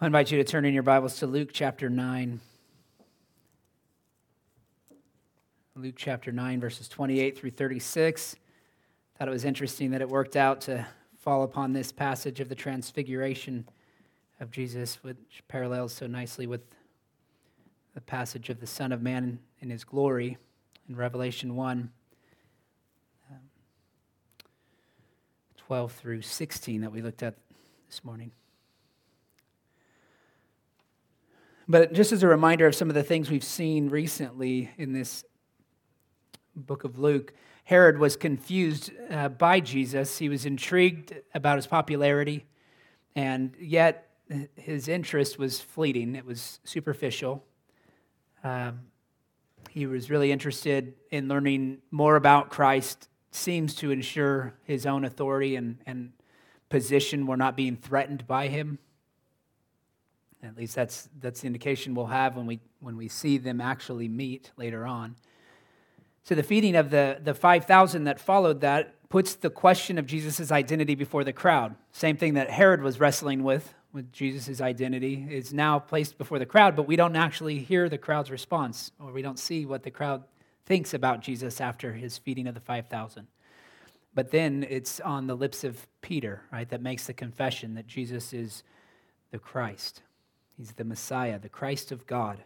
I invite you to turn in your Bibles to Luke chapter 9. Luke chapter 9, verses 28 through 36. Thought it was interesting that it worked out to fall upon this passage of the transfiguration of Jesus, which parallels so nicely with the passage of the Son of Man in his glory in Revelation 1. Um, 12 through 16 that we looked at this morning. But just as a reminder of some of the things we've seen recently in this book of Luke, Herod was confused uh, by Jesus. He was intrigued about his popularity, and yet his interest was fleeting, it was superficial. Um, he was really interested in learning more about Christ, seems to ensure his own authority and, and position were not being threatened by him. At least that's, that's the indication we'll have when we, when we see them actually meet later on. So the feeding of the, the 5,000 that followed that puts the question of Jesus' identity before the crowd. Same thing that Herod was wrestling with, with Jesus' identity, is now placed before the crowd, but we don't actually hear the crowd's response, or we don't see what the crowd thinks about Jesus after his feeding of the 5,000. But then it's on the lips of Peter, right, that makes the confession that Jesus is the Christ. He's the Messiah, the Christ of God.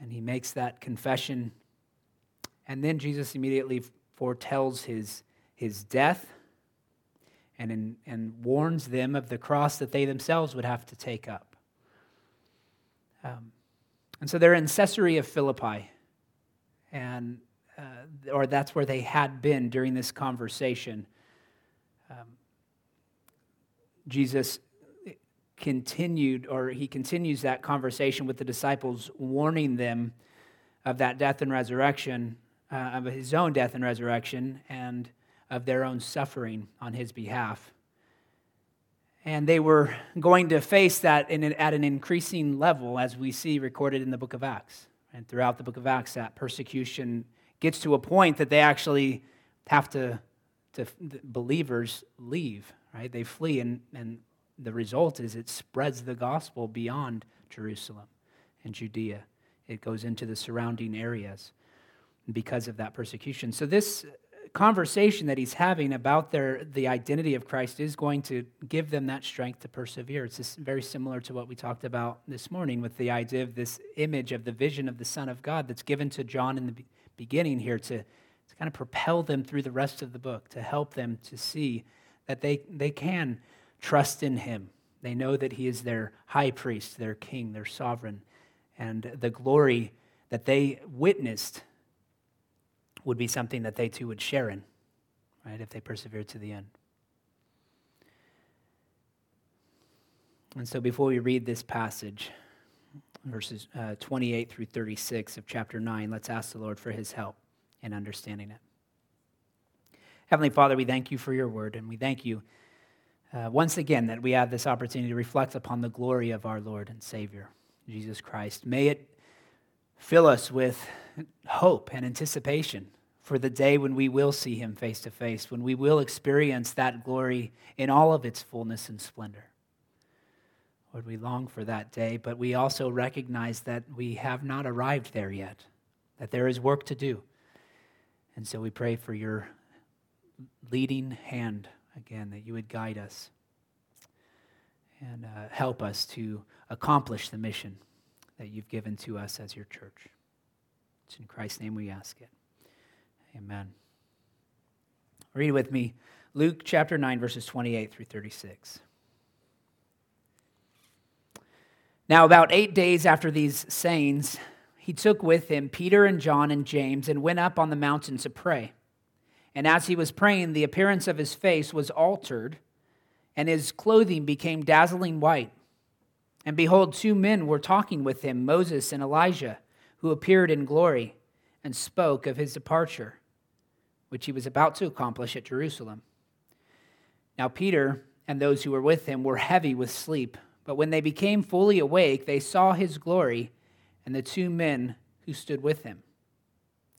And he makes that confession. And then Jesus immediately foretells his, his death and, in, and warns them of the cross that they themselves would have to take up. Um, and so they're in Caesarea of Philippi. And, uh, or that's where they had been during this conversation. Um, Jesus continued, or he continues that conversation with the disciples, warning them of that death and resurrection, uh, of his own death and resurrection, and of their own suffering on his behalf. And they were going to face that in, at an increasing level, as we see recorded in the book of Acts. And throughout the book of Acts, that persecution gets to a point that they actually have to, to believers leave, right? They flee, and, and the result is it spreads the gospel beyond Jerusalem and Judea. It goes into the surrounding areas because of that persecution. So, this conversation that he's having about their, the identity of Christ is going to give them that strength to persevere. It's very similar to what we talked about this morning with the idea of this image of the vision of the Son of God that's given to John in the beginning here to, to kind of propel them through the rest of the book, to help them to see that they, they can trust in him. They know that he is their high priest, their king, their sovereign. And the glory that they witnessed would be something that they too would share in, right, if they persevered to the end. And so before we read this passage, verses uh, 28 through 36 of chapter 9, let's ask the Lord for his help in understanding it. Heavenly Father, we thank you for your word, and we thank you uh, once again that we have this opportunity to reflect upon the glory of our Lord and Savior, Jesus Christ. May it fill us with hope and anticipation for the day when we will see him face to face, when we will experience that glory in all of its fullness and splendor. Lord, we long for that day, but we also recognize that we have not arrived there yet, that there is work to do. And so we pray for your leading hand again, that you would guide us and uh, help us to accomplish the mission that you've given to us as your church. It's in Christ's name we ask it. Amen. Read with me Luke chapter 9, verses 28 through 36. Now, about eight days after these sayings, he took with him Peter and John and James and went up on the mountain to pray. And as he was praying, the appearance of his face was altered, and his clothing became dazzling white. And behold, two men were talking with him, Moses and Elijah, who appeared in glory and spoke of his departure, which he was about to accomplish at Jerusalem. Now, Peter and those who were with him were heavy with sleep, but when they became fully awake, they saw his glory and the two men who stood with him.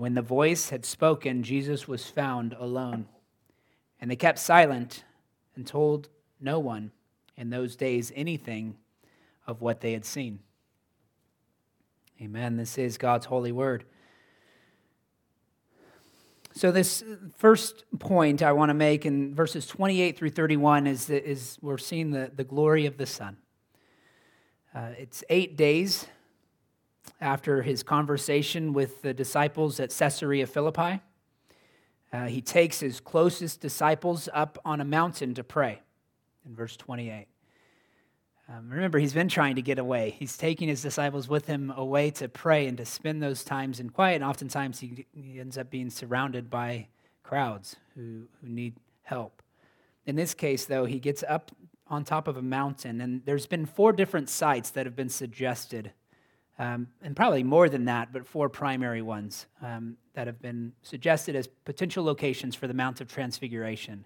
When the voice had spoken, Jesus was found alone. And they kept silent and told no one in those days anything of what they had seen. Amen. This is God's holy word. So, this first point I want to make in verses 28 through 31 is, is we're seeing the, the glory of the Son. Uh, it's eight days after his conversation with the disciples at Caesarea Philippi. Uh, he takes his closest disciples up on a mountain to pray in verse 28. Um, remember, he's been trying to get away. He's taking his disciples with him away to pray and to spend those times in quiet. And oftentimes he, he ends up being surrounded by crowds who, who need help. In this case, though, he gets up on top of a mountain, and there's been four different sites that have been suggested, um, and probably more than that, but four primary ones um, that have been suggested as potential locations for the Mount of Transfiguration.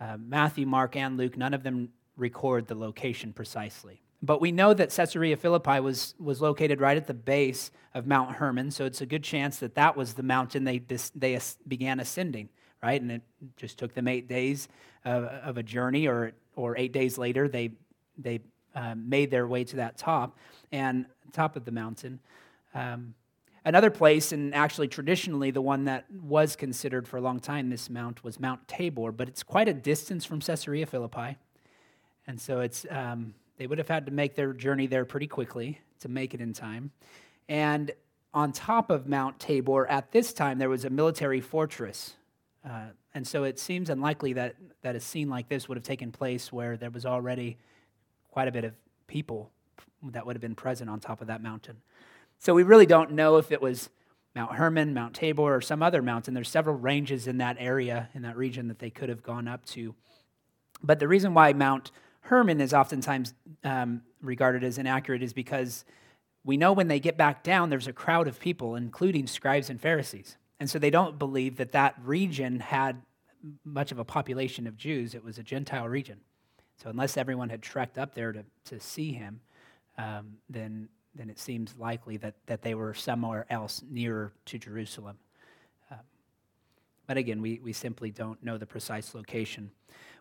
Uh, Matthew, Mark, and Luke, none of them record the location precisely. But we know that Caesarea Philippi was, was located right at the base of Mount Hermon, so it's a good chance that that was the mountain they, they began ascending, right? And it just took them eight days of, of a journey, or, or eight days later, they, they uh, made their way to that top and top of the mountain. Um, another place, and actually traditionally the one that was considered for a long time this mount was Mount Tabor, but it's quite a distance from Caesarea Philippi. And so it's, um, they would have had to make their journey there pretty quickly to make it in time. And on top of Mount Tabor, at this time, there was a military fortress. Uh, and so it seems unlikely that, that a scene like this would have taken place where there was already quite a bit of people that would have been present on top of that mountain. So we really don't know if it was Mount Hermon, Mount Tabor, or some other mountain. There's several ranges in that area, in that region, that they could have gone up to. But the reason why Mount Hermon is oftentimes um, regarded as inaccurate is because we know when they get back down, there's a crowd of people, including scribes and Pharisees. And so they don't believe that that region had much of a population of Jews. It was a Gentile region. So unless everyone had trekked up there to, to see him, um, then, then it seems likely that, that they were somewhere else nearer to Jerusalem. Um, but again, we, we simply don't know the precise location.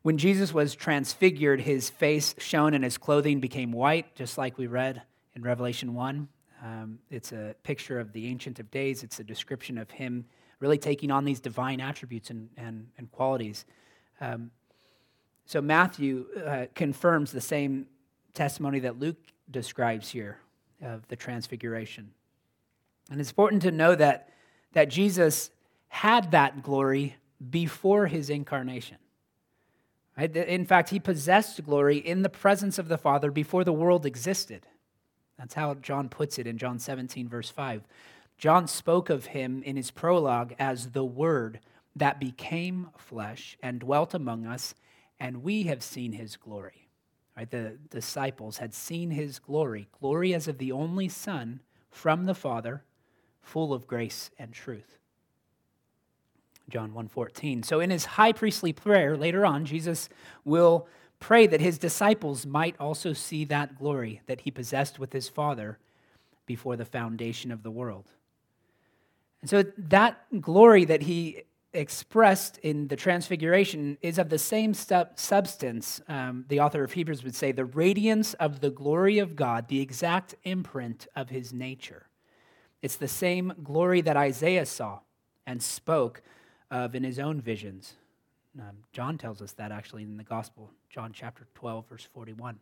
When Jesus was transfigured, his face shone and his clothing became white, just like we read in Revelation 1. Um, it's a picture of the Ancient of Days, it's a description of him really taking on these divine attributes and, and, and qualities. Um, so Matthew uh, confirms the same testimony that Luke describes here of the transfiguration. And it's important to know that, that Jesus had that glory before his incarnation. In fact, he possessed glory in the presence of the Father before the world existed. That's how John puts it in John 17, verse 5. John spoke of him in his prologue as the Word that became flesh and dwelt among us, and we have seen his glory. Right? The disciples had seen his glory, glory as of the only Son from the Father, full of grace and truth. John 1:14. So in his high priestly prayer later on, Jesus will pray that his disciples might also see that glory that he possessed with his Father before the foundation of the world. And so that glory that he expressed in the transfiguration is of the same substance, um, the author of Hebrews would say, the radiance of the glory of God, the exact imprint of his nature. It's the same glory that Isaiah saw and spoke of in his own visions. Um, John tells us that actually in the Gospel, John chapter 12, verse 41.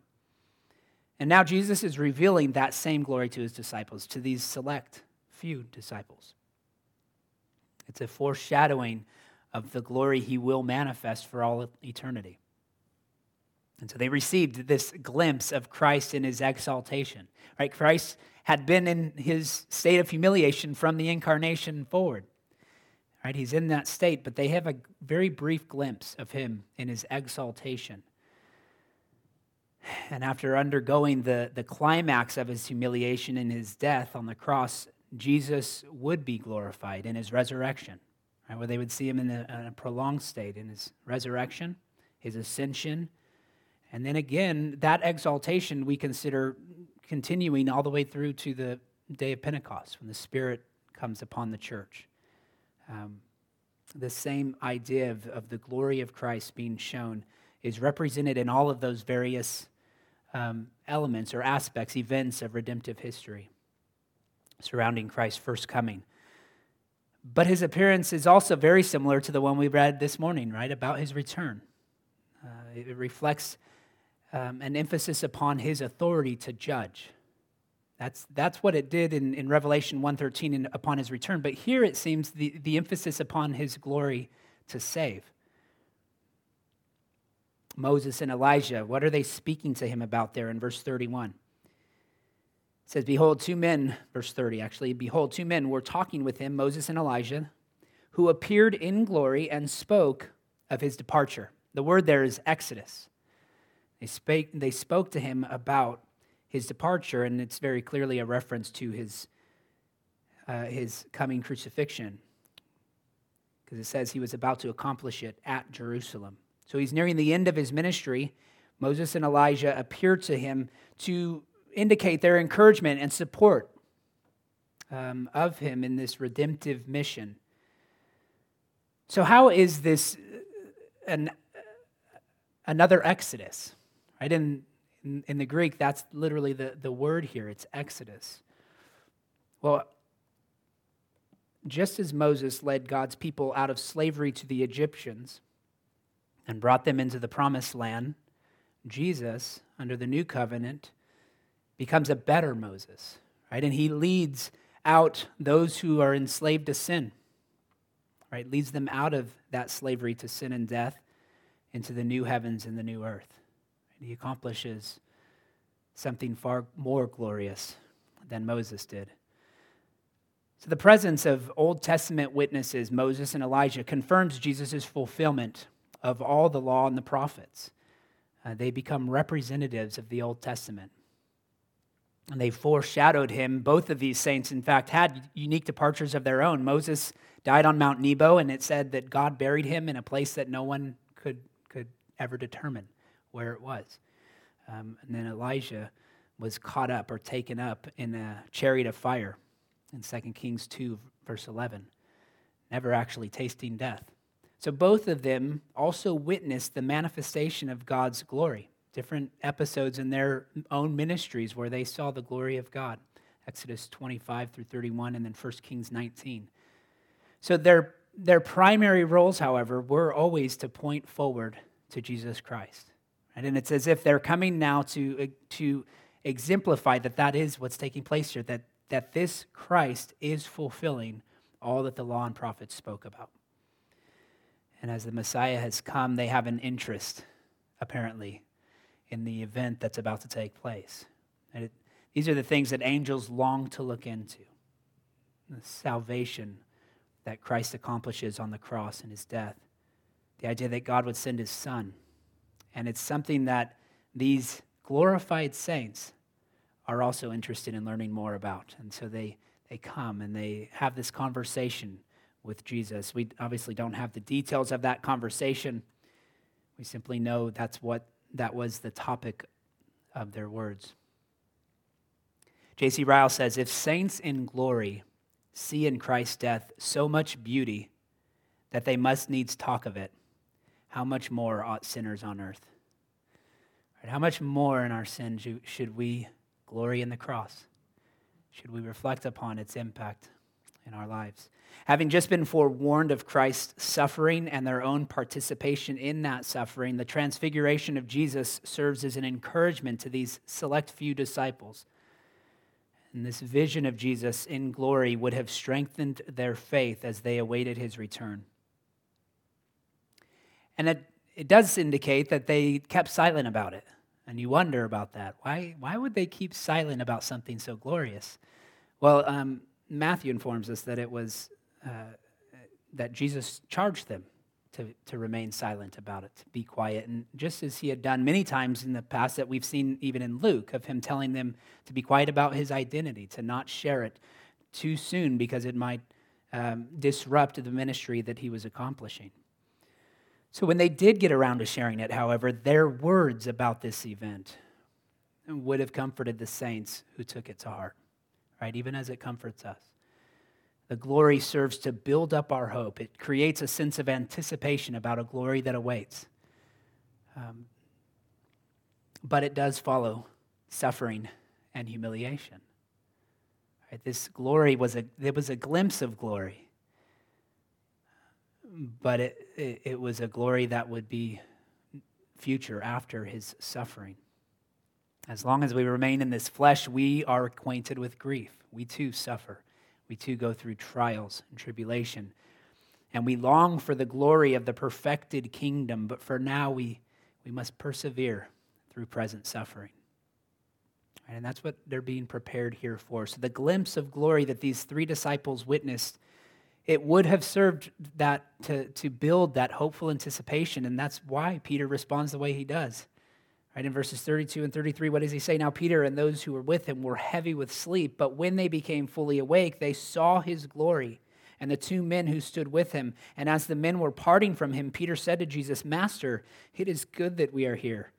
And now Jesus is revealing that same glory to his disciples, to these select few disciples. It's a foreshadowing of the glory he will manifest for all eternity. And so they received this glimpse of Christ in his exaltation. Right? Christ had been in his state of humiliation from the incarnation forward. Right? He's in that state, but they have a very brief glimpse of him in his exaltation. And after undergoing the, the climax of his humiliation in his death on the cross, Jesus would be glorified in his resurrection, right, where they would see him in a, in a prolonged state in his resurrection, his ascension. And then again, that exaltation we consider continuing all the way through to the day of Pentecost when the Spirit comes upon the church. Um, the same idea of, of the glory of Christ being shown is represented in all of those various um, elements or aspects, events of redemptive history surrounding Christ's first coming. But his appearance is also very similar to the one we read this morning, right, about his return. Uh, it reflects um, an emphasis upon his authority to judge. That's, that's what it did in, in Revelation 1.13 in, upon his return. But here it seems the, the emphasis upon his glory to save. Moses and Elijah, what are they speaking to him about there in verse 31? It says, Behold, two men, verse 30 actually, behold, two men were talking with him, Moses and Elijah, who appeared in glory and spoke of his departure. The word there is Exodus. They, spake, they spoke to him about his departure, and it's very clearly a reference to his, uh, his coming crucifixion, because it says he was about to accomplish it at Jerusalem. So he's nearing the end of his ministry. Moses and Elijah appear to him to indicate their encouragement and support um, of him in this redemptive mission. So, how is this an, another Exodus? Right? In, in, in the Greek, that's literally the, the word here. It's Exodus. Well, just as Moses led God's people out of slavery to the Egyptians, and brought them into the promised land, Jesus, under the new covenant, becomes a better Moses, right? And he leads out those who are enslaved to sin, right? Leads them out of that slavery to sin and death into the new heavens and the new earth. And he accomplishes something far more glorious than Moses did. So, the presence of Old Testament witnesses, Moses and Elijah, confirms Jesus' fulfillment of all the law and the prophets. Uh, they become representatives of the Old Testament. And they foreshadowed him. Both of these saints, in fact, had unique departures of their own. Moses died on Mount Nebo, and it said that God buried him in a place that no one could, could ever determine where it was. Um, and then Elijah was caught up or taken up in a chariot of fire in 2 Kings 2, verse 11, never actually tasting death. So both of them also witnessed the manifestation of God's glory. Different episodes in their own ministries where they saw the glory of God. Exodus 25 through 31 and then 1 Kings 19. So their their primary roles, however, were always to point forward to Jesus Christ. And it's as if they're coming now to, uh, to exemplify that that is what's taking place here, that, that this Christ is fulfilling all that the law and prophets spoke about. And as the Messiah has come, they have an interest, apparently, in the event that's about to take place. And it, these are the things that angels long to look into the salvation that Christ accomplishes on the cross in his death, the idea that God would send his son. And it's something that these glorified saints are also interested in learning more about. And so they, they come and they have this conversation with Jesus. We obviously don't have the details of that conversation. We simply know that's what that was the topic of their words. J.C. Ryle says If saints in glory see in Christ's death so much beauty that they must needs talk of it, how much more ought sinners on earth? How much more in our sin should we glory in the cross? Should we reflect upon its impact in our lives? Having just been forewarned of Christ's suffering and their own participation in that suffering, the transfiguration of Jesus serves as an encouragement to these select few disciples. And this vision of Jesus in glory would have strengthened their faith as they awaited his return. And it, it does indicate that they kept silent about it. And you wonder about that. Why, why would they keep silent about something so glorious? Well, um, Matthew informs us that it was uh, that Jesus charged them to, to remain silent about it, to be quiet. And just as he had done many times in the past that we've seen even in Luke, of him telling them to be quiet about his identity, to not share it too soon because it might um, disrupt the ministry that he was accomplishing. So when they did get around to sharing it, however, their words about this event would have comforted the saints who took it to heart, right? Even as it comforts us. The glory serves to build up our hope. It creates a sense of anticipation about a glory that awaits. Um, but it does follow suffering and humiliation. Right? This glory was a, it was a glimpse of glory, but it, it, it was a glory that would be future after his suffering. As long as we remain in this flesh, we are acquainted with grief. We too suffer. We too go through trials and tribulation. And we long for the glory of the perfected kingdom, but for now we, we must persevere through present suffering. And that's what they're being prepared here for. So the glimpse of glory that these three disciples witnessed, it would have served that to, to build that hopeful anticipation. And that's why Peter responds the way he does. Right in verses 32 and 33, what does he say? Now, Peter and those who were with him were heavy with sleep, but when they became fully awake, they saw his glory and the two men who stood with him. And as the men were parting from him, Peter said to Jesus, Master, it is good that we are here.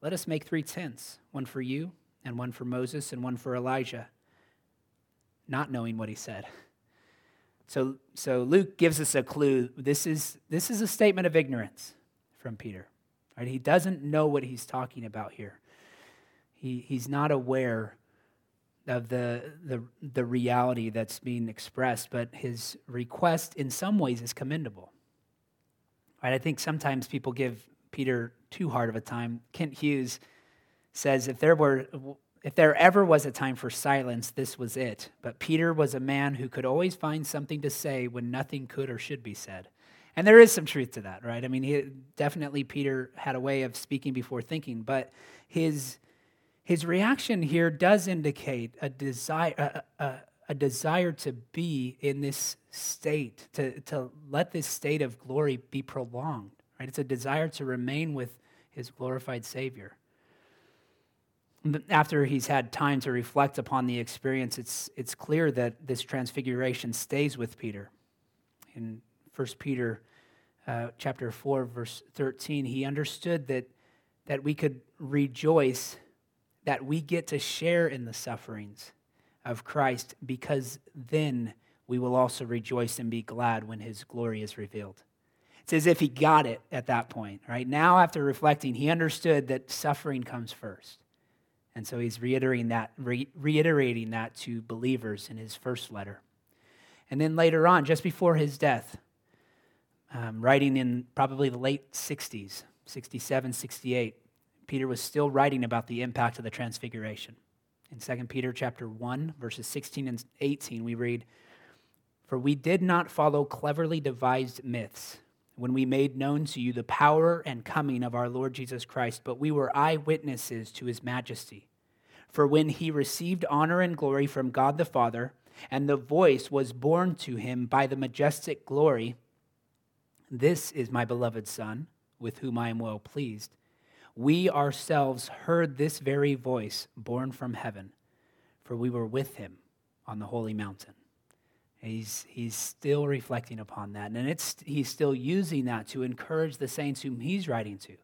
Let us make three tents one for you, and one for Moses, and one for Elijah, not knowing what he said. So, so Luke gives us a clue. This is, this is a statement of ignorance from Peter. Right? He doesn't know what he's talking about here. He, he's not aware of the, the, the reality that's being expressed, but his request in some ways is commendable. Right? I think sometimes people give Peter too hard of a time. Kent Hughes says if there were if there ever was a time for silence, this was it. But Peter was a man who could always find something to say when nothing could or should be said. And there is some truth to that, right? I mean, he, definitely Peter had a way of speaking before thinking, but his, his reaction here does indicate a desire, a, a, a desire to be in this state, to, to let this state of glory be prolonged, right? It's a desire to remain with his glorified Savior. After he's had time to reflect upon the experience, it's, it's clear that this transfiguration stays with Peter. In 1 Peter uh, chapter 4, verse 13, he understood that, that we could rejoice that we get to share in the sufferings of Christ because then we will also rejoice and be glad when his glory is revealed. It's as if he got it at that point, right? Now, after reflecting, he understood that suffering comes first. And so he's reiterating that, re- reiterating that to believers in his first letter. And then later on, just before his death, um, writing in probably the late 60s, 67, 68, Peter was still writing about the impact of the transfiguration. In 2 Peter chapter 1, verses 16 and 18, we read, For we did not follow cleverly devised myths when we made known to you the power and coming of our Lord Jesus Christ, but we were eyewitnesses to his majesty. For when he received honor and glory from God the Father, and the voice was borne to him by the majestic glory, this is my beloved Son, with whom I am well pleased. We ourselves heard this very voice borne from heaven, for we were with him on the holy mountain. He's, he's still reflecting upon that. And it's, he's still using that to encourage the saints whom he's writing to,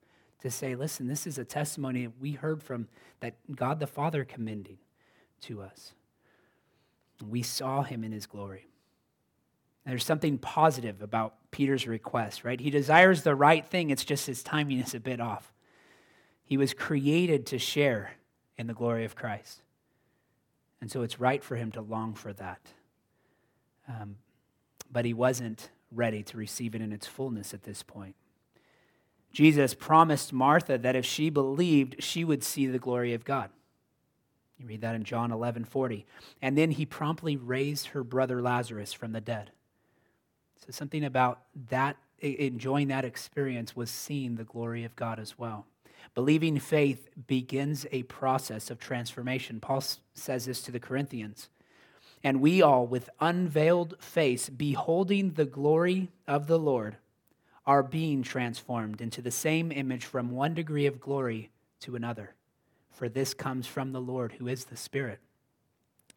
to say, listen, this is a testimony that we heard from that God the Father commending to us. We saw him in his glory. There's something positive about Peter's request, right? He desires the right thing, it's just his timing is a bit off. He was created to share in the glory of Christ. And so it's right for him to long for that. Um, but he wasn't ready to receive it in its fullness at this point. Jesus promised Martha that if she believed, she would see the glory of God. You read that in John 11 40. And then he promptly raised her brother Lazarus from the dead. So something about that, enjoying that experience was seeing the glory of God as well. Believing faith begins a process of transformation. Paul says this to the Corinthians. And we all, with unveiled face, beholding the glory of the Lord, are being transformed into the same image from one degree of glory to another. For this comes from the Lord, who is the Spirit.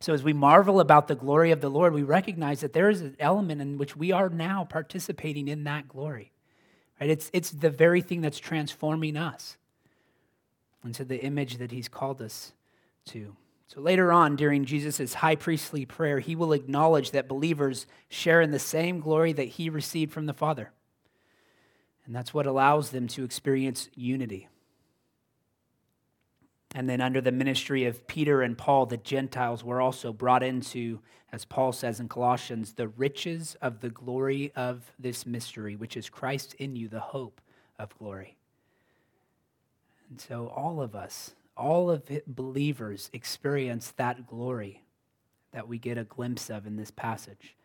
So, as we marvel about the glory of the Lord, we recognize that there is an element in which we are now participating in that glory. Right? It's, it's the very thing that's transforming us into the image that He's called us to. So later on, during Jesus' high priestly prayer, he will acknowledge that believers share in the same glory that he received from the Father. And that's what allows them to experience unity. And then, under the ministry of Peter and Paul, the Gentiles were also brought into, as Paul says in Colossians, the riches of the glory of this mystery, which is Christ in you, the hope of glory. And so, all of us, all of believers experience that glory that we get a glimpse of in this passage.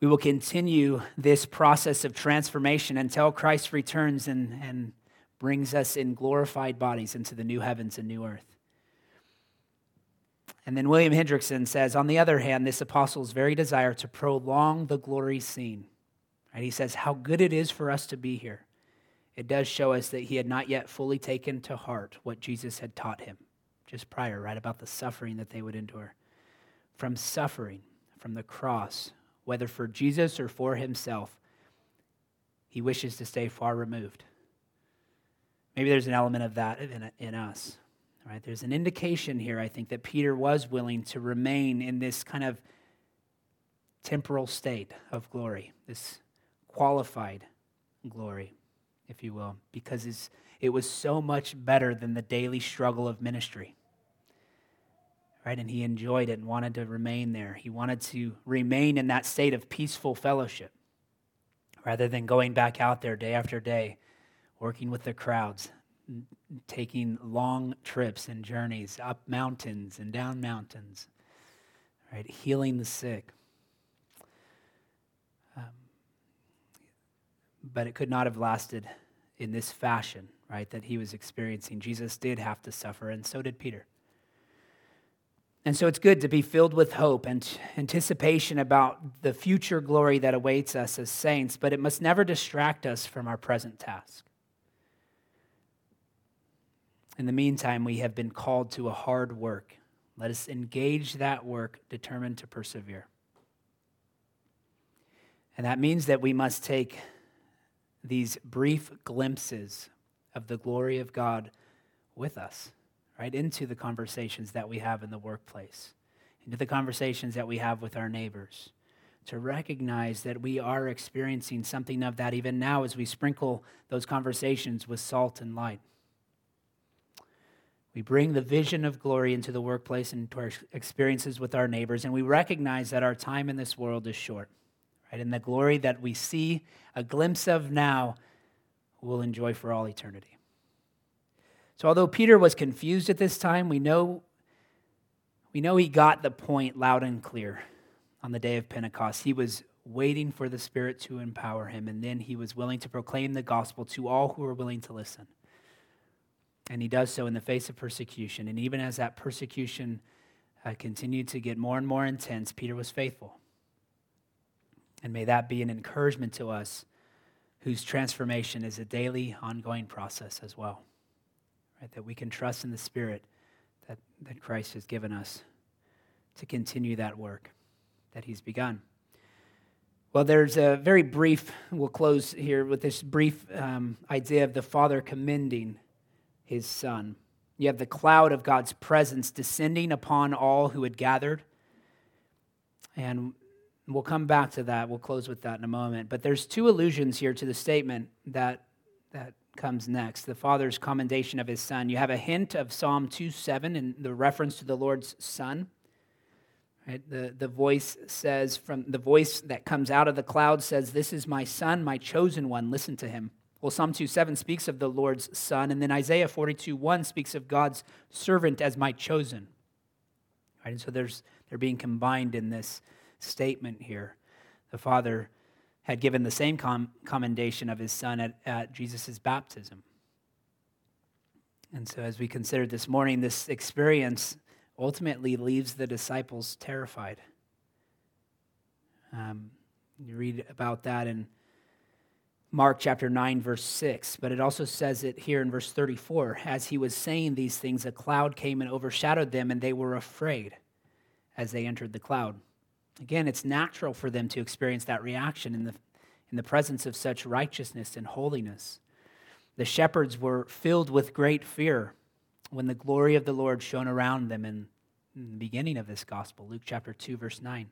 We will continue this process of transformation until Christ returns and, and brings us in glorified bodies into the new heavens and new earth. And then William Hendriksen says, on the other hand, this apostle's very desire to prolong the glory seen. Right? He says, how good it is for us to be here it does show us that he had not yet fully taken to heart what Jesus had taught him just prior, right, about the suffering that they would endure. From suffering, from the cross, whether for Jesus or for himself, he wishes to stay far removed. Maybe there's an element of that in, in us. Right? There's an indication here, I think, that Peter was willing to remain in this kind of temporal state of glory, this qualified glory if you will, because it was so much better than the daily struggle of ministry. Right? And he enjoyed it and wanted to remain there. He wanted to remain in that state of peaceful fellowship rather than going back out there day after day, working with the crowds, taking long trips and journeys up mountains and down mountains, right? Healing the sick. Um, but it could not have lasted in this fashion, right, that he was experiencing. Jesus did have to suffer, and so did Peter. And so it's good to be filled with hope and anticipation about the future glory that awaits us as saints, but it must never distract us from our present task. In the meantime, we have been called to a hard work. Let us engage that work, determined to persevere. And that means that we must take these brief glimpses of the glory of God with us, right? Into the conversations that we have in the workplace, into the conversations that we have with our neighbors, to recognize that we are experiencing something of that even now as we sprinkle those conversations with salt and light. We bring the vision of glory into the workplace and to our experiences with our neighbors, and we recognize that our time in this world is short right? And the glory that we see a glimpse of now, we'll enjoy for all eternity. So, although Peter was confused at this time, we know, we know he got the point loud and clear on the day of Pentecost. He was waiting for the Spirit to empower him, and then he was willing to proclaim the gospel to all who were willing to listen. And he does so in the face of persecution. And even as that persecution uh, continued to get more and more intense, Peter was faithful. And may that be an encouragement to us whose transformation is a daily, ongoing process as well. Right? That we can trust in the Spirit that, that Christ has given us to continue that work that He's begun. Well, there's a very brief, we'll close here with this brief um, idea of the Father commending His Son. You have the cloud of God's presence descending upon all who had gathered. And We'll come back to that. We'll close with that in a moment. But there's two allusions here to the statement that, that comes next the Father's commendation of his Son. You have a hint of Psalm 2 7 and the reference to the Lord's Son. Right? The, the voice says, from the voice that comes out of the cloud says, This is my Son, my chosen one. Listen to him. Well, Psalm 2 7 speaks of the Lord's Son, and then Isaiah 42 1 speaks of God's servant as my chosen. Right? And so there's, they're being combined in this statement here. The Father had given the same com- commendation of his Son at, at Jesus' baptism. And so, as we considered this morning, this experience ultimately leaves the disciples terrified. Um, you read about that in Mark chapter 9, verse 6, but it also says it here in verse 34. As he was saying these things, a cloud came and overshadowed them, and they were afraid as they entered the cloud. Again, it's natural for them to experience that reaction in the, in the presence of such righteousness and holiness. The shepherds were filled with great fear when the glory of the Lord shone around them in, in the beginning of this gospel, Luke chapter 2, verse 9.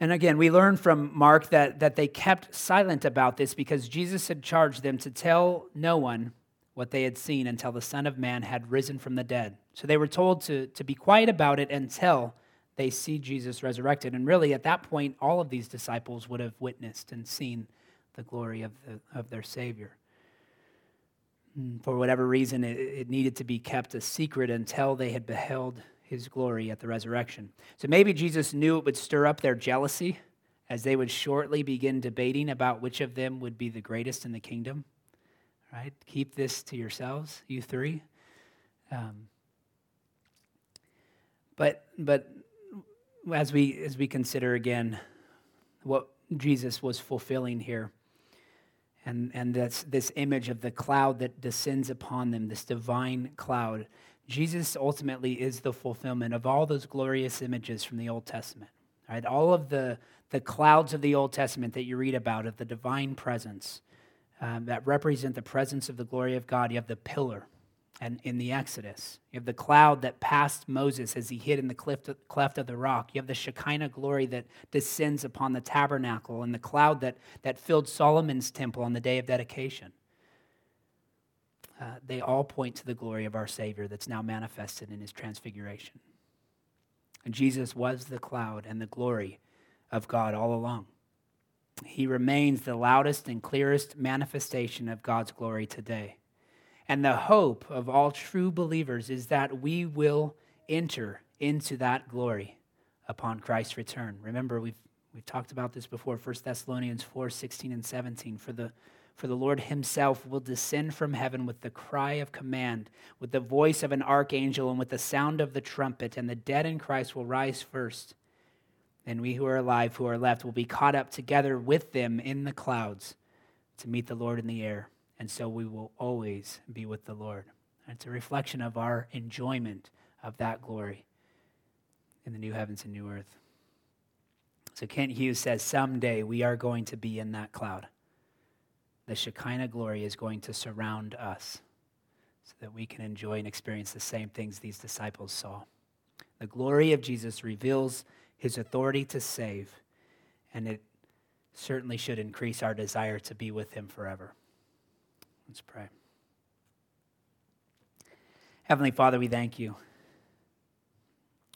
And again, we learn from Mark that, that they kept silent about this because Jesus had charged them to tell no one what they had seen until the Son of Man had risen from the dead. So they were told to, to be quiet about it until they see Jesus resurrected. And really, at that point, all of these disciples would have witnessed and seen the glory of, the, of their Savior. For whatever reason, it, it needed to be kept a secret until they had beheld his glory at the resurrection. So maybe Jesus knew it would stir up their jealousy as they would shortly begin debating about which of them would be the greatest in the kingdom. Right? Keep this to yourselves, you three. Um, but but as we as we consider again what Jesus was fulfilling here, and and that's this image of the cloud that descends upon them, this divine cloud Jesus ultimately is the fulfillment of all those glorious images from the Old Testament. Right? All of the, the clouds of the Old Testament that you read about, of the divine presence um, that represent the presence of the glory of God. You have the pillar and in the Exodus. You have the cloud that passed Moses as he hid in the cleft, cleft of the rock. You have the Shekinah glory that descends upon the tabernacle and the cloud that, that filled Solomon's temple on the day of dedication uh, they all point to the glory of our Savior that's now manifested in his transfiguration. And Jesus was the cloud and the glory of God all along. He remains the loudest and clearest manifestation of God's glory today. And the hope of all true believers is that we will enter into that glory upon Christ's return. Remember, we've, we've talked about this before 1 Thessalonians 4 16 and 17. For the for the Lord himself will descend from heaven with the cry of command, with the voice of an archangel, and with the sound of the trumpet, and the dead in Christ will rise first. And we who are alive, who are left, will be caught up together with them in the clouds to meet the Lord in the air. And so we will always be with the Lord. It's a reflection of our enjoyment of that glory in the new heavens and new earth. So Kent Hughes says, someday we are going to be in that cloud the Shekinah glory is going to surround us so that we can enjoy and experience the same things these disciples saw. The glory of Jesus reveals his authority to save, and it certainly should increase our desire to be with him forever. Let's pray. Heavenly Father, we thank you